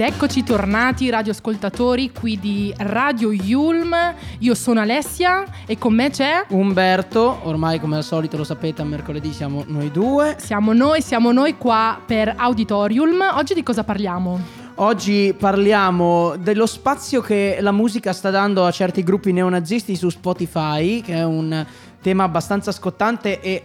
Ed eccoci tornati radioascoltatori qui di Radio Yulm. Io sono Alessia e con me c'è Umberto, ormai come al solito lo sapete, a mercoledì siamo noi due. Siamo noi, siamo noi qua per Auditorium. Oggi di cosa parliamo? Oggi parliamo dello spazio che la musica sta dando a certi gruppi neonazisti su Spotify, che è un tema abbastanza scottante e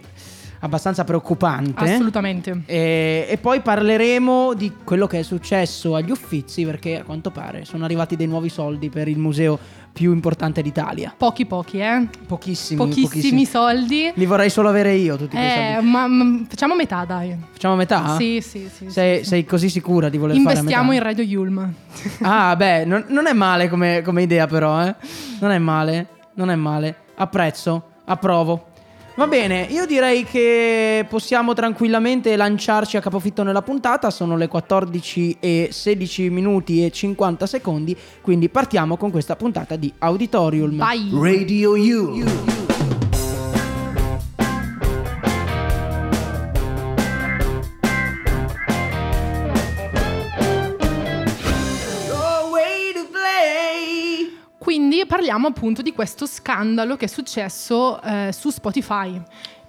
abbastanza preoccupante. Assolutamente. E, e, poi parleremo di quello che è successo agli Uffizi, perché a quanto pare sono arrivati dei nuovi soldi per il museo più importante d'Italia. Pochi pochi, eh? Pochissimi. Pochissimi, pochissimi. soldi. Li vorrei solo avere io tutti eh, soldi. Ma, ma, facciamo metà, dai. Facciamo metà? Sì, sì, sì. Sei, sì, sei così sicura di voler Investiamo fare in Radio Yulm. ah, beh, non, non è male come, come idea però, eh? Non è male, non è male. Apprezzo, approvo. Va bene, io direi che possiamo tranquillamente lanciarci a capofitto nella puntata, sono le 14 e 16 minuti e 50 secondi, quindi partiamo con questa puntata di Auditorium. Vai! Radio U. Parliamo appunto di questo scandalo che è successo eh, su Spotify.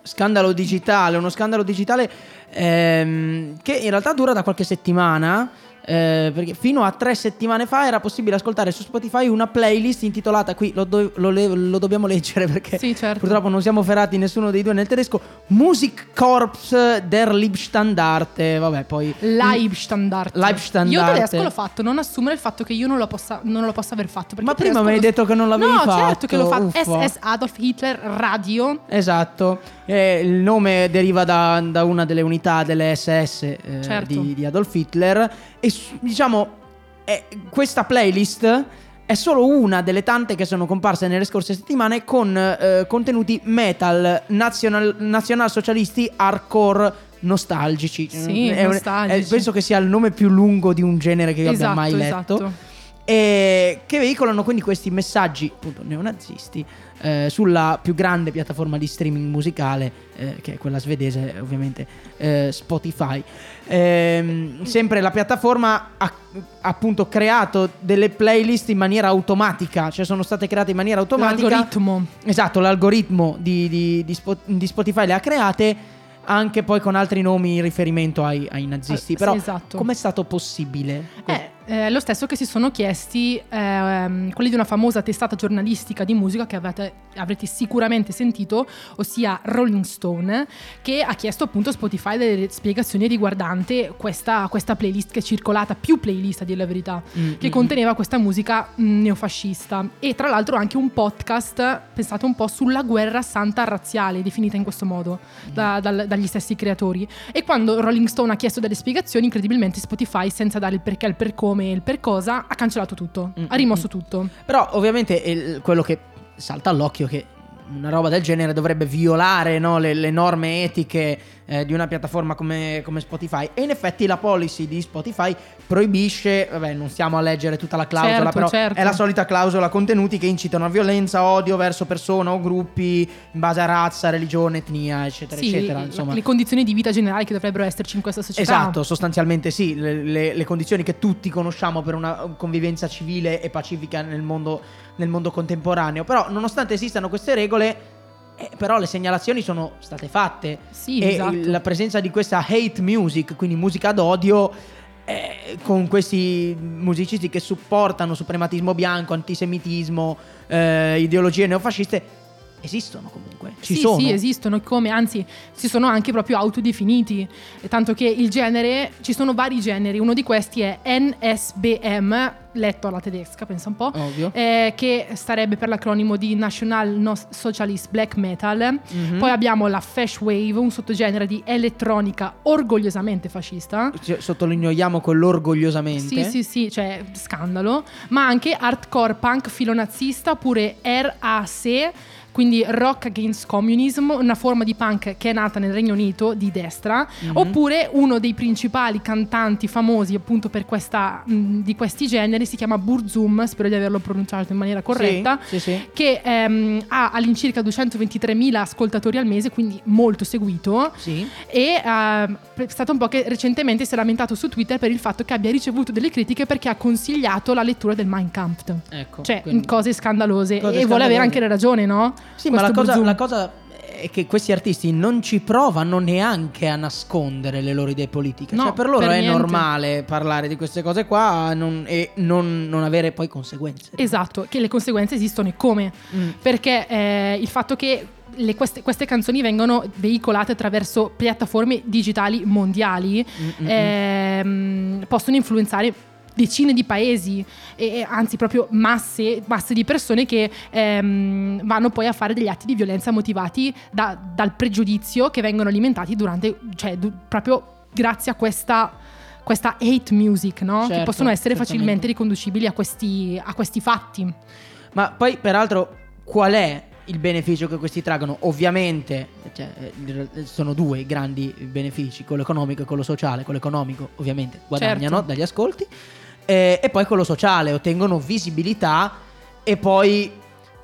Scandalo digitale, uno scandalo digitale ehm, che in realtà dura da qualche settimana eh, perché fino a tre settimane fa era possibile ascoltare su Spotify una playlist intitolata qui lo, do, lo, lo dobbiamo leggere perché sì, certo. purtroppo non siamo ferrati nessuno dei due nel tedesco. Musikkorps der Liebstandarte vabbè poi Leibstandarte. Leibstandarte. Io tedesco l'ho fatto non assumere il fatto che io non lo possa, non lo possa aver fatto ma prima mi hai detto che non l'avevi no, fatto. no certo che l'ho fatto. Uffa. SS Adolf Hitler Radio. Esatto. Eh, il nome deriva da, da, una delle unità delle SS eh, certo. di, di Adolf Hitler. E diciamo eh, questa playlist è solo una delle tante che sono comparse nelle scorse settimane con eh, contenuti metal nazional, nazionalsocialisti hardcore nostalgici. Sì, è nostalgici. è, penso che sia il nome più lungo di un genere che io esatto, abbia mai letto. Esatto. E che veicolano quindi questi messaggi appunto neonazisti eh, sulla più grande piattaforma di streaming musicale, eh, che è quella svedese, ovviamente eh, Spotify. Ehm, sempre la piattaforma ha appunto creato delle playlist in maniera automatica, cioè sono state create in maniera automatica. L'algoritmo. Esatto, l'algoritmo di, di, di, di Spotify le ha create anche poi con altri nomi in riferimento ai, ai nazisti. Ah, Però sì, esatto. com'è stato possibile? Eh, eh, lo stesso che si sono chiesti eh, quelli di una famosa testata giornalistica di musica che avete, avrete sicuramente sentito, ossia Rolling Stone, che ha chiesto appunto a Spotify delle spiegazioni riguardante questa, questa playlist che è circolata, più playlist a dire la verità, Mm, che mm, conteneva questa musica mh, neofascista. E tra l'altro anche un podcast pensato un po' sulla guerra santa razziale, definita in questo modo da, dal, dagli stessi creatori. E quando Rolling Stone ha chiesto delle spiegazioni, incredibilmente Spotify, senza dare il perché e il per come e il per cosa, ha cancellato tutto, Mm, ha rimosso tutto. Però ovviamente il- quello che salta all'occhio è che una roba del genere dovrebbe violare no, le, le norme etiche eh, di una piattaforma come, come Spotify e in effetti la policy di Spotify proibisce, vabbè non stiamo a leggere tutta la clausola, Certo, però certo. è la solita clausola contenuti che incitano a violenza, odio verso persone o gruppi in base a razza, religione, etnia, eccetera, Sì, eccetera. Insomma. le condizioni di vita generali che dovrebbero esserci in questa società. Esatto, sostanzialmente sì, le, le- le condizioni che tutti conosciamo per una convivenza civile e pacifica nel mondo, nel mondo contemporaneo. Però nonostante esistano queste regole, eh, però le segnalazioni sono state fatte. Sì, e esatto. la presenza di questa hate music, quindi musica d'odio, eh, con questi musicisti che supportano suprematismo bianco, antisemitismo, eh, ideologie neofasciste, esistono comunque. Ci sì, sono. sì, esistono, come anzi si sono anche proprio autodefiniti, tanto che il genere, ci sono vari generi, uno di questi è NSBM, letto alla tedesca, pensa un po', Ovvio. eh, che starebbe per l'acronimo di National Socialist Black Metal. Mhm. Poi abbiamo la Fash Wave, un sottogenere di elettronica orgogliosamente fascista. Cioè, Sottolineiamo quell'orgogliosamente. Sì, sì, sì, cioè scandalo, ma anche hardcore punk filonazista oppure RAC, quindi Rock Against Communism, una forma di punk che è nata nel Regno Unito di destra, Mhm. oppure uno dei principali cantanti famosi appunto per questa, mh, di questi generi si chiama Burzum, spero di averlo pronunciato in maniera corretta. Sì, sì, sì. Che ehm, ha all'incirca 223.000 ascoltatori al mese, quindi molto seguito Sì. e ehm, è stato un po' che recentemente si è lamentato su Twitter per il fatto che abbia ricevuto delle critiche perché ha consigliato la lettura del Mein Kampf. Ecco. Cioè, cose scandalose. Cose e vuole avere scandalose. anche le ragioni, no? Sì, ma la cosa, la cosa è che questi artisti non ci provano neanche a nascondere le loro idee politiche. No, cioè, per loro per è niente. normale parlare di queste cose qua non- e non, non avere poi conseguenze. Esatto, che le conseguenze esistono e come. Mm. Perché eh, il fatto che le- queste, queste canzoni vengono veicolate attraverso piattaforme digitali mondiali Mm, mm, ehm, possono influenzare decine di paesi e anzi proprio masse, masse di persone che ehm, vanno poi a fare degli atti di violenza motivati da- dal pregiudizio che vengono alimentati durante, cioè du- proprio grazie a questa, questa hate music, no? che Certo, possono essere certamente. facilmente riconducibili a questi, a questi fatti. Ma poi, peraltro, qual è il beneficio che questi traggono? Ovviamente cioè, eh, sono due grandi benefici, quello economico e quello sociale. Quello economico, ovviamente, guadagnano Certo. dagli ascolti, eh, e poi quello sociale, ottengono visibilità e poi.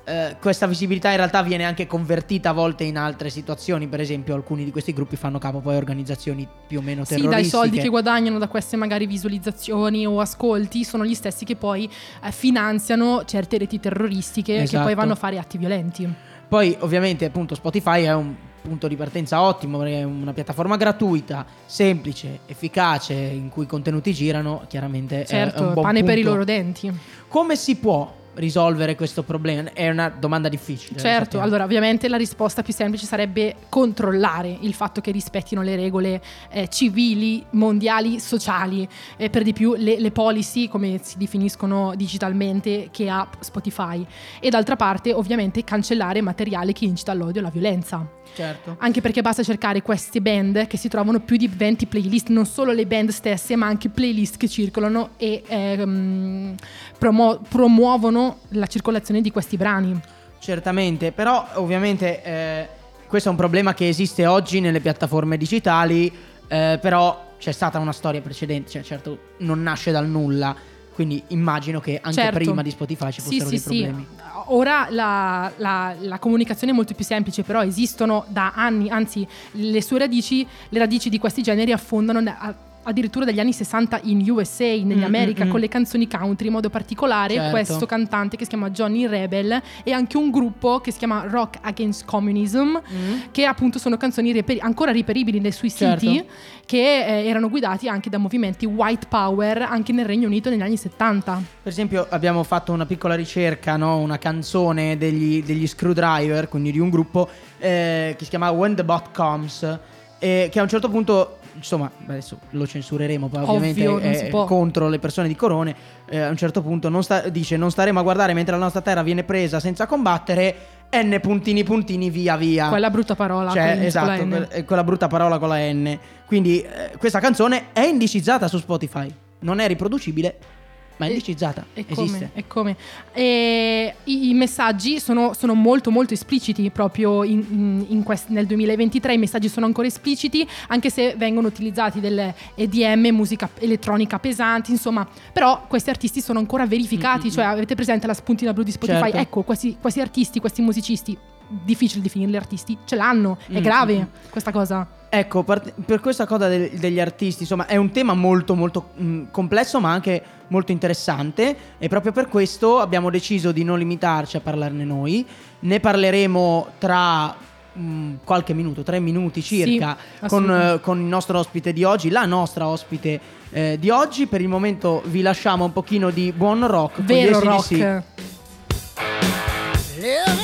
eh, questa visibilità in realtà viene anche convertita a volte in altre situazioni, per esempio alcuni di questi gruppi fanno capo poi a organizzazioni più o meno Sì, terroristiche. dai soldi che guadagnano da queste magari visualizzazioni o ascolti sono gli stessi che poi eh, finanziano certe reti terroristiche che Esatto. poi vanno a fare atti violenti. Poi ovviamente appunto Spotify è un punto di partenza ottimo perché è una piattaforma gratuita, semplice, efficace, in cui i contenuti girano, chiaramente è- è Certo, un buon pane per i punto. loro denti. Come si può risolvere questo problema? È una domanda difficile. Certo, allora ovviamente la risposta più semplice sarebbe controllare il fatto che rispettino le regole eh, civili, mondiali, sociali, e per di più le, le policy come si definiscono digitalmente che ha Spotify e d'altra parte ovviamente cancellare materiale che incita all'odio e alla violenza. Certo. Anche perché basta cercare queste band che si trovano più di 20 playlist, non solo le band stesse, ma anche playlist che circolano e ehm, promo- promuovono la circolazione di questi brani. Certamente, però ovviamente eh, questo è un problema che esiste oggi nelle piattaforme digitali, eh, però c'è stata una storia precedente, cioè certo non nasce dal nulla, quindi immagino che anche Certo. prima di Spotify ci Sì, fossero sì, dei sì. problemi. Ora la, la- la comunicazione è molto più semplice, però esistono da anni, anzi le sue radici, le radici di questi generi affondano a- addirittura dagli anni 60 in USA, negli Mm, America, mm, mm. con le canzoni country in modo particolare. Certo. Questo cantante che si chiama Johnny Rebel e anche un gruppo che si chiama Rock Against Communism, Mm. che appunto sono canzoni reperi- ancora reperibili nei sui Certo. siti, che eh, erano guidati anche da movimenti white power anche nel Regno Unito negli anni 70. Per esempio abbiamo fatto una piccola ricerca, no? una canzone degli, degli Screwdriver, quindi di un gruppo eh, che si chiama When the Bot Comes, e che a un certo punto, insomma, adesso lo censureremo, poi Ovvio, ovviamente non si può. contro le persone di Corone, eh, a un certo punto non sta- dice non staremo a guardare mentre la nostra terra viene presa senza combattere, N puntini puntini via via. Quella brutta parola. Cioè, con- con la esatto, N. que- eh, quella brutta parola con la N. Quindi eh, questa canzone è indicizzata su Spotify. Non è riproducibile, ma è indicizzata. E Esiste. come? E come? E i, i messaggi sono, sono molto molto espliciti proprio in- in- in quest- nel 2023 i messaggi sono ancora espliciti anche se vengono utilizzati delle EDM, musica elettronica pesante insomma però questi artisti sono ancora verificati cioè avete presente la spuntina blu di Spotify Certo. ecco questi, questi artisti, questi musicisti difficile definirli artisti ce l'hanno è Mm, grave mm. questa cosa Ecco, per questa cosa degli artisti, insomma, è un tema molto molto mh, complesso, ma anche molto interessante. E proprio per questo abbiamo deciso di non limitarci a parlarne noi. Ne parleremo tra mh, qualche minuto, tre minuti circa, Sì, con, eh, con il nostro ospite di oggi, la nostra ospite eh, di oggi. Per il momento vi lasciamo un pochino di buon rock. gli vero rock Living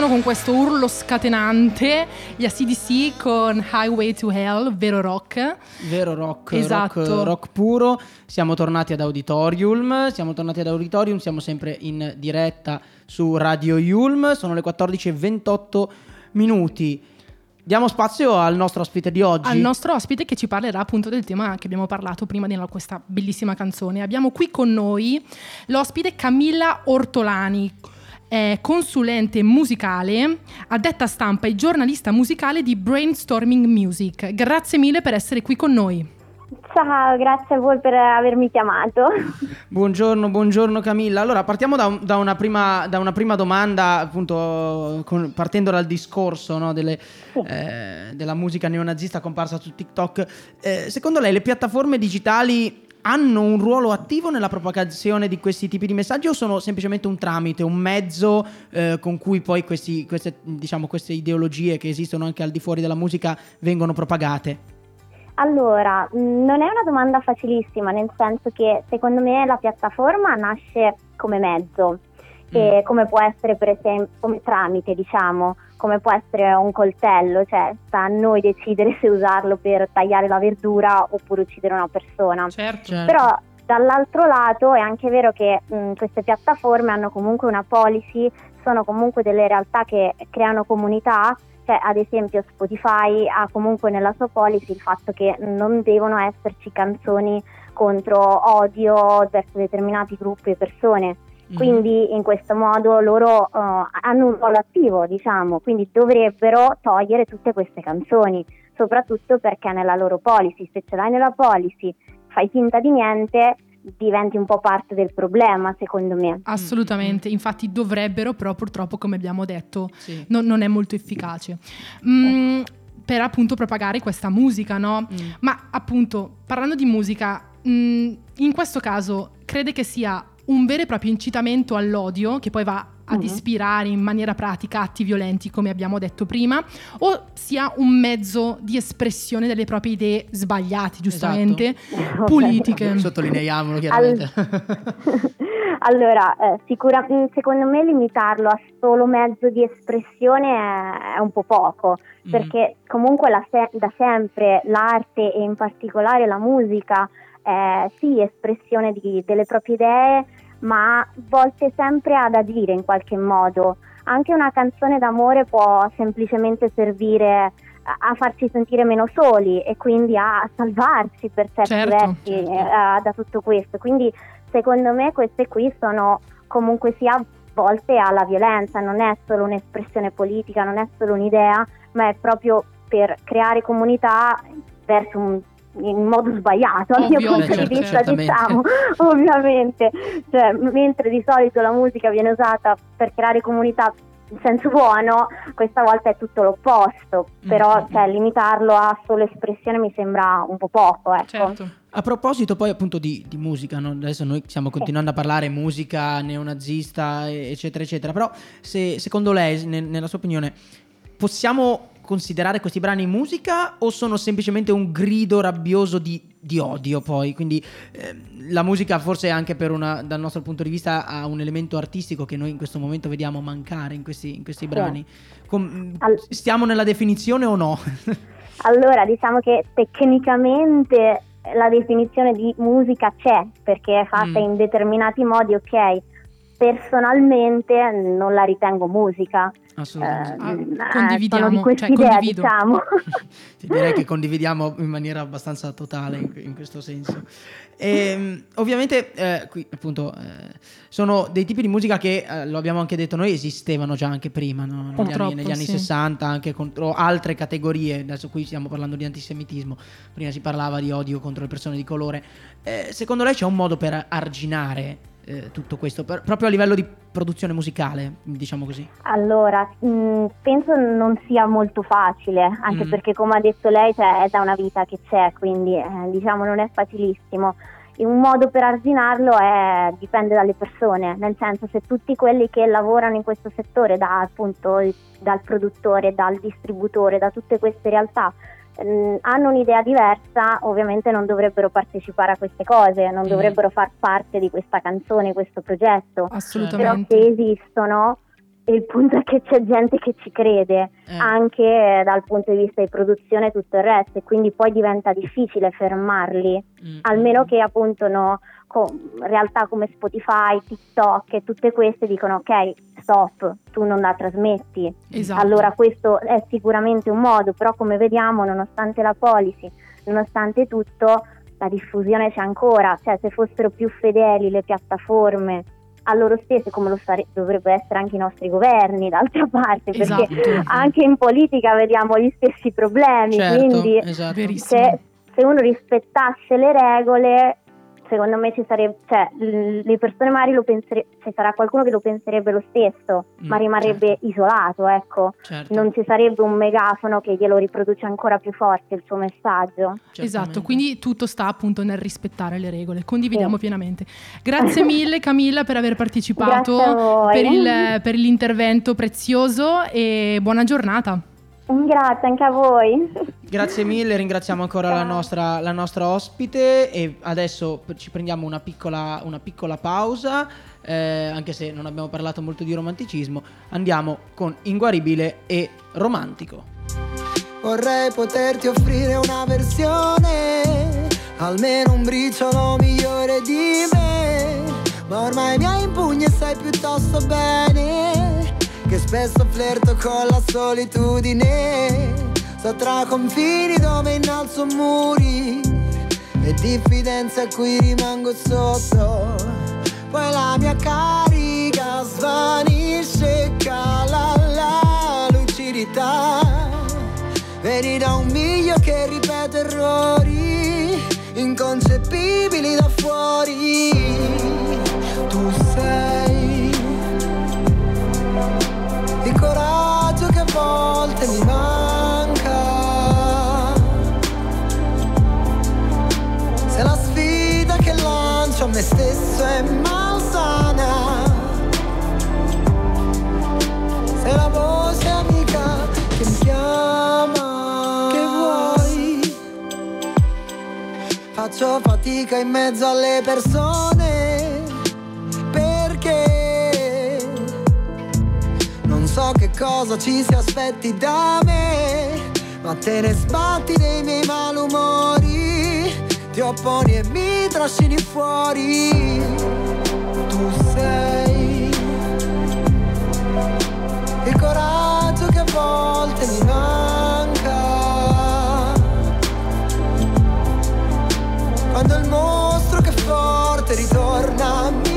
concludono con questo urlo scatenante gli ACDC con Highway to Hell, vero rock. Vero rock, Esatto. rock, rock puro. Siamo tornati ad Auditorium, siamo tornati ad Auditorium, siamo sempre in diretta su Radio Yulm, sono le 14.28 minuti. Diamo spazio al nostro ospite di oggi. Al nostro ospite che ci parlerà appunto del tema che abbiamo parlato prima di questa bellissima canzone. Abbiamo qui con noi l'ospite Camilla Ortolani, è consulente musicale, addetta stampa e giornalista musicale di Brainstorming Music. Grazie mille per essere qui con noi. Ciao, grazie a voi per avermi chiamato. Buongiorno, buongiorno Camilla. Allora, partiamo da, un- da una, prima, da una prima domanda, appunto, con- partendo dal discorso no, delle, eh, della musica neonazista comparsa su TikTok. Eh, secondo lei le piattaforme digitali hanno un ruolo attivo nella propagazione di questi tipi di messaggi o sono semplicemente un tramite, un mezzo eh, con cui poi questi- queste, diciamo, queste ideologie che esistono anche al di fuori della musica vengono propagate? Allora, mh, non è una domanda facilissima, nel senso che secondo me la piattaforma nasce come mezzo, e come può essere per esempio come tramite, diciamo, come può essere un coltello, cioè sta a noi decidere se usarlo per tagliare la verdura oppure uccidere una persona. Certo. Però dall'altro lato è anche vero che mh, queste piattaforme hanno comunque una policy, sono comunque delle realtà che creano comunità, cioè ad esempio Spotify ha comunque nella sua policy il fatto che non devono esserci canzoni contro odio verso determinati gruppi e persone. Mhm. Quindi in questo modo loro eh, hanno un ruolo attivo, diciamo, quindi dovrebbero togliere tutte queste canzoni, soprattutto perché nella loro policy, se ce l'hai nella policy, fai finta di niente, diventi un po' parte del problema, secondo me. Assolutamente, infatti dovrebbero, però purtroppo come abbiamo detto Sì. non, non è molto efficace. Mm, per appunto propagare questa musica, no? Mm. Ma appunto, parlando di musica, mm, in questo caso crede che sia un vero e proprio incitamento all'odio che poi va ad Mhm. ispirare in maniera pratica atti violenti, come abbiamo detto prima, o sia un mezzo di espressione delle proprie idee sbagliate, giustamente, politiche. Sottolineiamolo chiaramente. allora, eh, sicura- mh, secondo me limitarlo a solo mezzo di espressione è, è un po' poco, Mm. perché comunque la se- da sempre l'arte e in particolare la musica è sì espressione di- delle proprie idee, ma volte sempre ad agire in qualche modo. Anche una canzone d'amore può semplicemente servire a a farci sentire meno soli e quindi a salvarci per certi Certo, versi certo. eh, da tutto questo. Quindi secondo me queste qui sono comunque sia volte alla violenza, non è solo un'espressione politica, non è solo un'idea, ma è proprio per creare comunità verso un in modo sbagliato dal mio punto certo, di vista certamente. diciamo ovviamente cioè, mentre di solito la musica viene usata per creare comunità in senso buono questa volta è tutto l'opposto però Mm. cioè, limitarlo a solo espressione mi sembra un po' poco ecco. Certo. A proposito poi appunto di, di musica, no? adesso noi stiamo continuando a parlare musica neonazista eccetera eccetera, però se, secondo lei, ne- nella sua opinione, possiamo considerare questi brani musica o sono semplicemente un grido rabbioso di, di odio poi? Quindi ehm, la musica forse anche per una, dal nostro punto di vista ha un elemento artistico che noi in questo momento vediamo mancare in questi, in questi brani. Com- Al- stiamo nella definizione o no? Allora, diciamo che tecnicamente la definizione di musica c'è perché è fatta Mm. in determinati modi, ok. Personalmente non la ritengo musica. Assolutamente. Ah, Eh, condividiamo, sono di cioè, idea, condivido. diciamo. Sì, direi che condividiamo in maniera abbastanza totale in, in questo senso. Ehm, ovviamente, eh, qui appunto, eh, sono dei tipi di musica che, eh, lo abbiamo anche detto noi, esistevano già anche prima, no? negli, anni, negli anni sì. 60, anche contro altre categorie. Adesso qui stiamo parlando di antisemitismo, prima si parlava di odio contro le persone di colore. Eh, secondo lei c'è un modo per arginare eh, tutto questo, per- proprio a livello di produzione musicale, diciamo così? Allora, mh, penso non sia molto facile, anche Mm. perché come ha detto lei cioè, è da una vita che c'è, quindi eh, diciamo non è facilissimo. Un modo per arginarlo è, dipende dalle persone, nel senso se tutti quelli che lavorano in questo settore, da, appunto dal produttore, dal distributore, da tutte queste realtà, ehm, hanno un'idea diversa, ovviamente non dovrebbero partecipare a queste cose, non Mm. dovrebbero far parte di questa canzone, questo progetto. Però Assolutamente. se esistono, e il punto è che c'è gente che ci crede, Eh. anche dal punto di vista di produzione e tutto il resto, e quindi poi diventa difficile fermarli, Mm. almeno che appunto no, co- realtà come Spotify, TikTok e tutte queste dicono ok, stop, tu non la trasmetti. Esatto. Allora questo è sicuramente un modo, però come vediamo, nonostante la policy, nonostante tutto, la diffusione c'è ancora, cioè se fossero più fedeli le piattaforme a loro stesse, come lo sare- dovrebbero essere anche i nostri governi, d'altra parte, perché Esatto. anche in politica vediamo gli stessi problemi, Certo, quindi esatto. Se, se uno rispettasse le regole, secondo me ci sarebbe, cioè, le persone magari lo pensere, ci sarà qualcuno che lo penserebbe lo stesso, Mm, ma rimarrebbe isolato, ecco. Certo. Non ci sarebbe un megafono che glielo riproduce ancora più forte il suo messaggio. Esatto, quindi tutto sta appunto nel rispettare le regole, condividiamo Sì. pienamente. Grazie mille Camilla per aver partecipato, per, il- per l'intervento prezioso e buona giornata. Grazie anche a voi. Grazie mille, ringraziamo ancora la nostra, la nostra ospite e adesso ci prendiamo una piccola, una piccola pausa, eh, anche se non abbiamo parlato molto di romanticismo, andiamo con Inguaribile e Romantico. Vorrei poterti offrire una versione, almeno un briciolo migliore di me. Ma ormai mi hai in pugno e sai piuttosto bene che spesso flirto con la solitudine. Sto tra confini dove innalzo muri e diffidenza a cui rimango sotto. Poi la mia carica svanisce, cala la lucidità. Veni da un miglio che ripete errori inconcepibili da fuori. Tu sei volte mi manca. Se la sfida che lancio a me stesso è malsana. Sei la voce amica che mi chiama. Che vuoi? Faccio fatica in mezzo alle persone. Cosa ci si aspetti da me. Ma te ne sbatti dei miei malumori. Ti opponi e mi trascini fuori. Tu sei il coraggio che a volte mi manca. Quando il mostro che è forte ritorna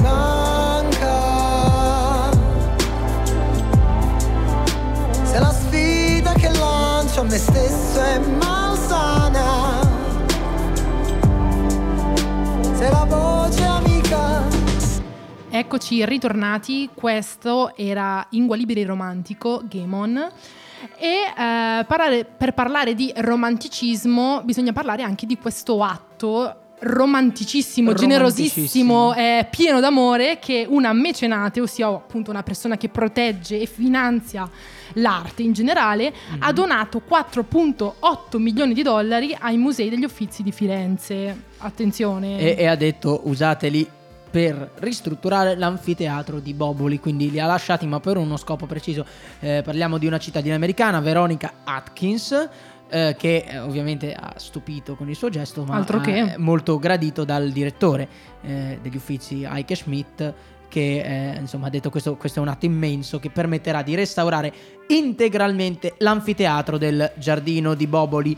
manca. Se la sfida che lancio a me stesso è malsana. Se la voce amica Eccoci ritornati, questo era Ingualibile Romantico, Game On. E eh, parlare- per parlare di romanticismo bisogna parlare anche di questo atto romanticissimo, generosissimo, eh, pieno d'amore che una mecenate, ossia appunto una persona che protegge e finanzia l'arte in generale, ha donato 4.8 milioni di dollari ai musei degli Uffizi di Firenze. Attenzione. E, e ha detto usateli per ristrutturare l'anfiteatro di Boboli, quindi li ha lasciati ma per uno scopo preciso. Eh, parliamo di una cittadina americana, Veronica Atkins, eh, che eh, ovviamente ha stupito con il suo gesto, ma Altro che. è molto gradito dal direttore eh, degli uffizi Heike Schmidt che eh, insomma ha detto questo, questo è un atto immenso che permetterà di restaurare integralmente l'anfiteatro del giardino di Boboli.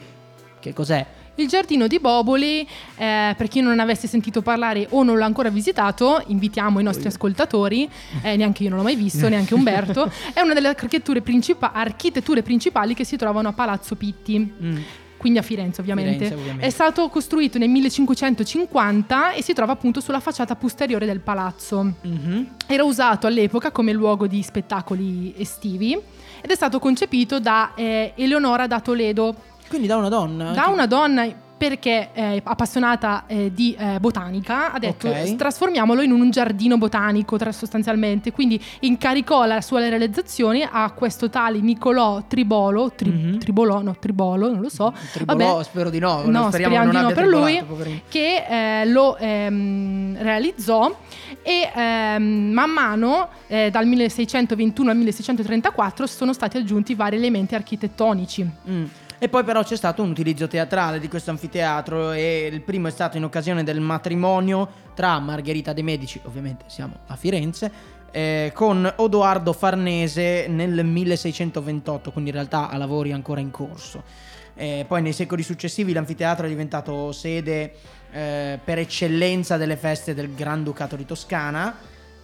Che cos'è? Il giardino di Boboli, eh, per chi non avesse sentito parlare o non l'ha ancora visitato, invitiamo i nostri ascoltatori, eh, neanche io non l'ho mai visto, neanche Umberto, è una delle architetture, principa- architetture principali che si trovano a Palazzo Pitti. Mm. Quindi a Firenze ovviamente. Firenze, ovviamente. È stato costruito nel 1550 e si trova appunto sulla facciata posteriore del palazzo. Mhm. Era usato all'epoca come luogo di spettacoli estivi ed è stato concepito da eh, Eleonora da Toledo, Quindi da una donna? da una donna perché è appassionata eh, di eh, botanica, ha detto Ok. trasformiamolo in un giardino botanico tra- sostanzialmente, quindi incaricò la sua realizzazione a questo tale Nicolò Tribolo, tri- Mhm. Tribolò, no Tribolo, non lo so, Tribolò, Vabbè. spero di no. No, speriamo, speriamo non di no per lui. poverino. che eh, lo ehm, realizzò e ehm, man mano eh, dal 1621 al 1634 sono stati aggiunti vari elementi architettonici. Mm. E poi però c'è stato un utilizzo teatrale di questo anfiteatro e il primo è stato in occasione del matrimonio tra Margherita de' Medici, ovviamente siamo a Firenze, eh, con Odoardo Farnese nel 1628, quindi in realtà ha lavori ancora in corso. Eh, poi nei secoli successivi l'anfiteatro è diventato sede eh, per eccellenza delle feste del Granducato di Toscana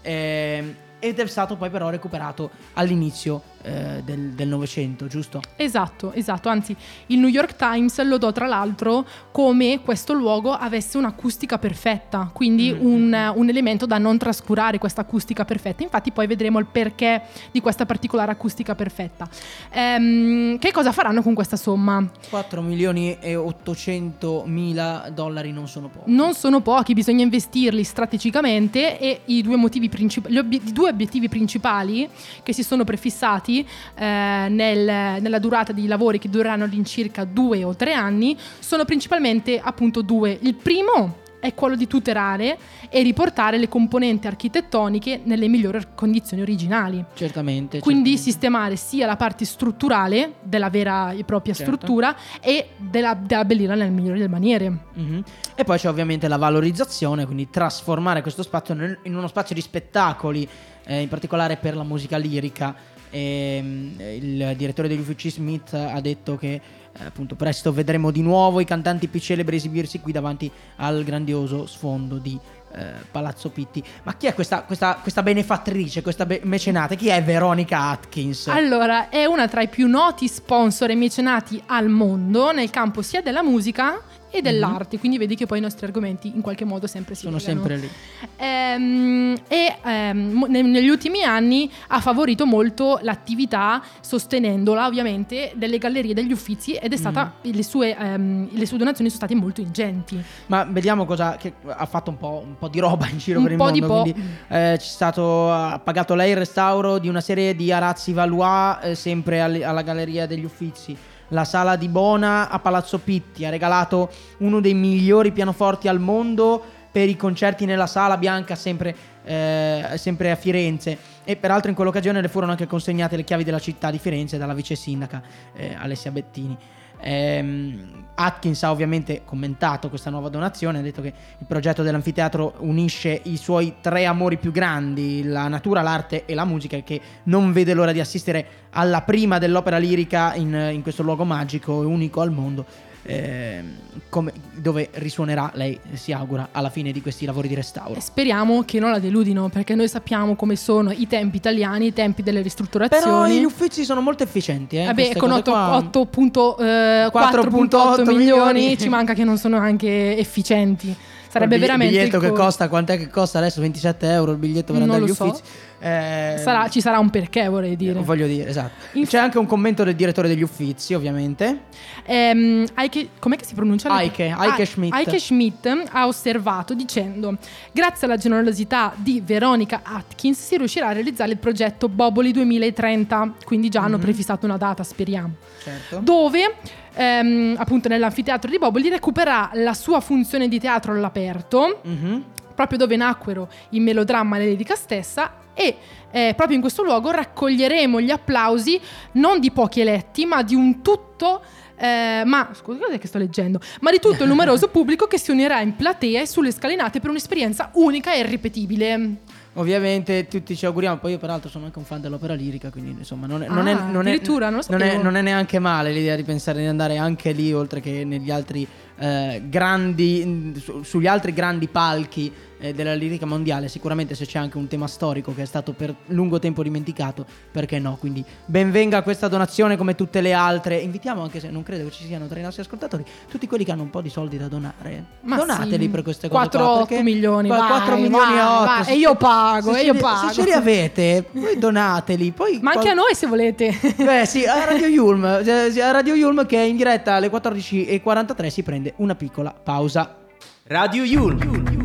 eh, ed è stato poi però recuperato all'inizio eh, del Novecento, giusto? Esatto, esatto, anzi il New York Times lodò tra l'altro come questo luogo avesse un'acustica perfetta, quindi Mm. un, un elemento da non trascurare questa acustica perfetta, infatti poi vedremo il perché di questa particolare acustica perfetta. Ehm, che cosa faranno con questa somma? 4 milioni e 800 mila dollari non sono pochi. Non sono pochi, bisogna investirli strategicamente e i due, motivi princip- gli obie- i due obiettivi principali che si sono prefissati eh, nel- nella durata dei lavori che dureranno all'incirca due o tre anni sono principalmente appunto due. Il primo è quello di tutelare e riportare le componenti architettoniche nelle migliori condizioni originali. Certamente. Quindi certamente. sistemare sia la parte strutturale della vera e propria Certo. struttura e della, della abbellirla nelle migliori delle maniere. Mhm. E poi c'è ovviamente la valorizzazione, quindi trasformare questo spazio nel- in uno spazio di spettacoli, eh, in particolare per la musica lirica. Ehm, il direttore degli uffici Smith ha detto che eh, appunto presto vedremo di nuovo i cantanti più celebri esibirsi qui davanti al grandioso sfondo di eh, Palazzo Pitti. Ma chi è questa, questa, questa benefattrice, questa be- mecenate? Chi è Veronica Atkins? Allora, è una tra i più noti sponsor e mecenati al mondo nel campo sia della musica e dell'arte, quindi vedi che poi i nostri argomenti in qualche modo sempre si Sono legano. sempre lì. Ehm, e ehm, negli ultimi anni ha favorito molto l'attività, sostenendola ovviamente, delle gallerie degli uffizi ed è stata, le, sue, ehm, le sue donazioni sono state molto ingenti. Ma vediamo cosa che ha fatto un po', un po' di roba in giro Un per il po' mondo. di po'. Quindi eh, c'è stato ha pagato lei il restauro di una serie di arazzi Valois, eh, sempre alle- alla Galleria degli Uffizi. La sala di Bona a Palazzo Pitti ha regalato uno dei migliori pianoforti al mondo per i concerti nella sala bianca, sempre, eh, sempre a Firenze. E peraltro in quell'occasione le furono anche consegnate le chiavi della città di Firenze dalla vice sindaca eh, Alessia Bettini. Ehm, Atkins ha ovviamente commentato questa nuova donazione, ha detto che il progetto dell'anfiteatro unisce i suoi tre amori più grandi, la natura, l'arte e la musica, e che non vede l'ora di assistere alla prima dell'opera lirica in, in questo luogo magico e unico al mondo, ehm, come- dove risuonerà, lei si augura, alla fine di questi lavori di restauro. Speriamo che non la deludino, perché noi sappiamo come sono i tempi italiani, i tempi delle ristrutturazioni. Però gli uffizi sono molto efficienti. Eh, Vabbè, queste con cose 8, qua. 8.8 eh, 4.8 4.8 milioni milioni. ci manca che non sono anche efficienti. Sarebbe il veramente Il biglietto che co- costa, quant'è che costa adesso? 27 euro il biglietto per Non andare agli so. uffizi. Eh, Sarà- ci sarà un perché, vorrei dire. Voglio dire, esatto. Inf- C'è anche un commento del direttore degli uffizi, ovviamente. Ehm, Heike, com'è che si pronuncia? Heike, Heike Ah, Schmidt. Heike Schmidt ha osservato dicendo: Grazie alla generosità di Veronica Atkins si riuscirà a realizzare il progetto Boboli 2030. Quindi già hanno Mhm. prefissato una data, speriamo. Certo. Dove ehm, appunto nell'anfiteatro di Boboli recupererà la sua funzione di teatro all'aperto Mhm. proprio dove nacquero il melodramma e l'edica stessa e eh, proprio in questo luogo raccoglieremo gli applausi non di pochi eletti ma di un tutto eh, ma scusa, cos'è che sto leggendo? Ma di tutto il numeroso pubblico che si unirà in platea e sulle scalinate per un'esperienza unica e irripetibile. Ovviamente tutti ci auguriamo, poi io peraltro sono anche un fan dell'opera lirica, quindi insomma non è, non è- Ah, non è- addirittura, non lo non è- sapevo. non è neanche male l'idea di pensare di andare anche lì, oltre che negli altri eh, grandi, mm, su- sugli altri grandi palchi eh, della lirica mondiale. Sicuramente se c'è anche un tema storico che è stato per lungo tempo dimenticato, perché no? Quindi benvenga questa donazione come tutte le altre. Invitiamo, anche se non credo che ci siano tra i nostri ascoltatori, tutti quelli che hanno un po' di soldi da donare. Ma Donateli sì, per queste cose. 4, qua, 8 perché- milioni, qua- vai, 4 milioni e vai, 8. vai. se E io pago, se e ce io li- pago. Se ce li avete, voi donateli. Poi Ma anche qual- a noi se volete. Beh sì, a Radio Yulm, eh, a Radio Yulm che è in diretta alle 14.43 si prende una piccola pausa. Radio Yulm.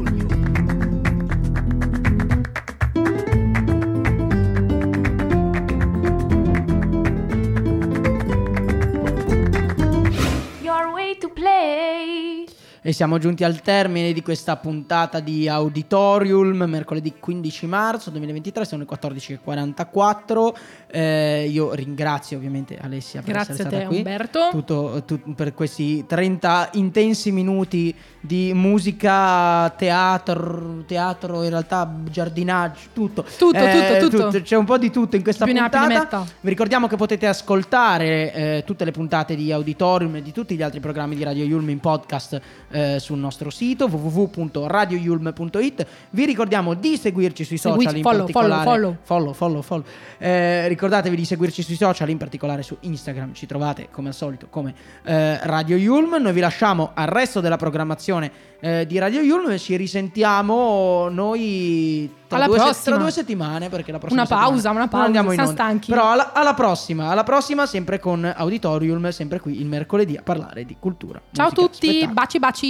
Siamo giunti al termine di questa puntata di Auditorium, mercoledì 15 marzo 2023, sono le 14.44. Eh, io ringrazio ovviamente Alessia per Grazie essere stata te, qui. Umberto. Tutto- tut- per questi 30 intensi minuti di musica, teatro, teatro in realtà giardinaggio, tutto. Tutto, tutto, tutto. C'è un po' di tutto in questa Più puntata. Vi ricordiamo che potete ascoltare eh, tutte le puntate di Auditorium e di tutti gli altri programmi di Radio Yulm in podcast eh, sul nostro sito www.radioyulm.it. Vi ricordiamo di seguirci sui social Seguici, in follow, particolare. follow, follow, follow, follow. Eh, ricordatevi di seguirci sui social, in particolare su Instagram. Ci trovate come al solito come eh, Radio Yulm. Noi vi lasciamo al resto della programmazione eh, di Radio Yulm e ci risentiamo noi tra, Alla due, prossima. due settimane. Perché la prossima Una pausa, una pausa, andiamo in onda. stanchi. Però alla, alla prossima, alla prossima, sempre con Auditorium, sempre qui il mercoledì a parlare di cultura. Ciao a tutti, spettacolo. baci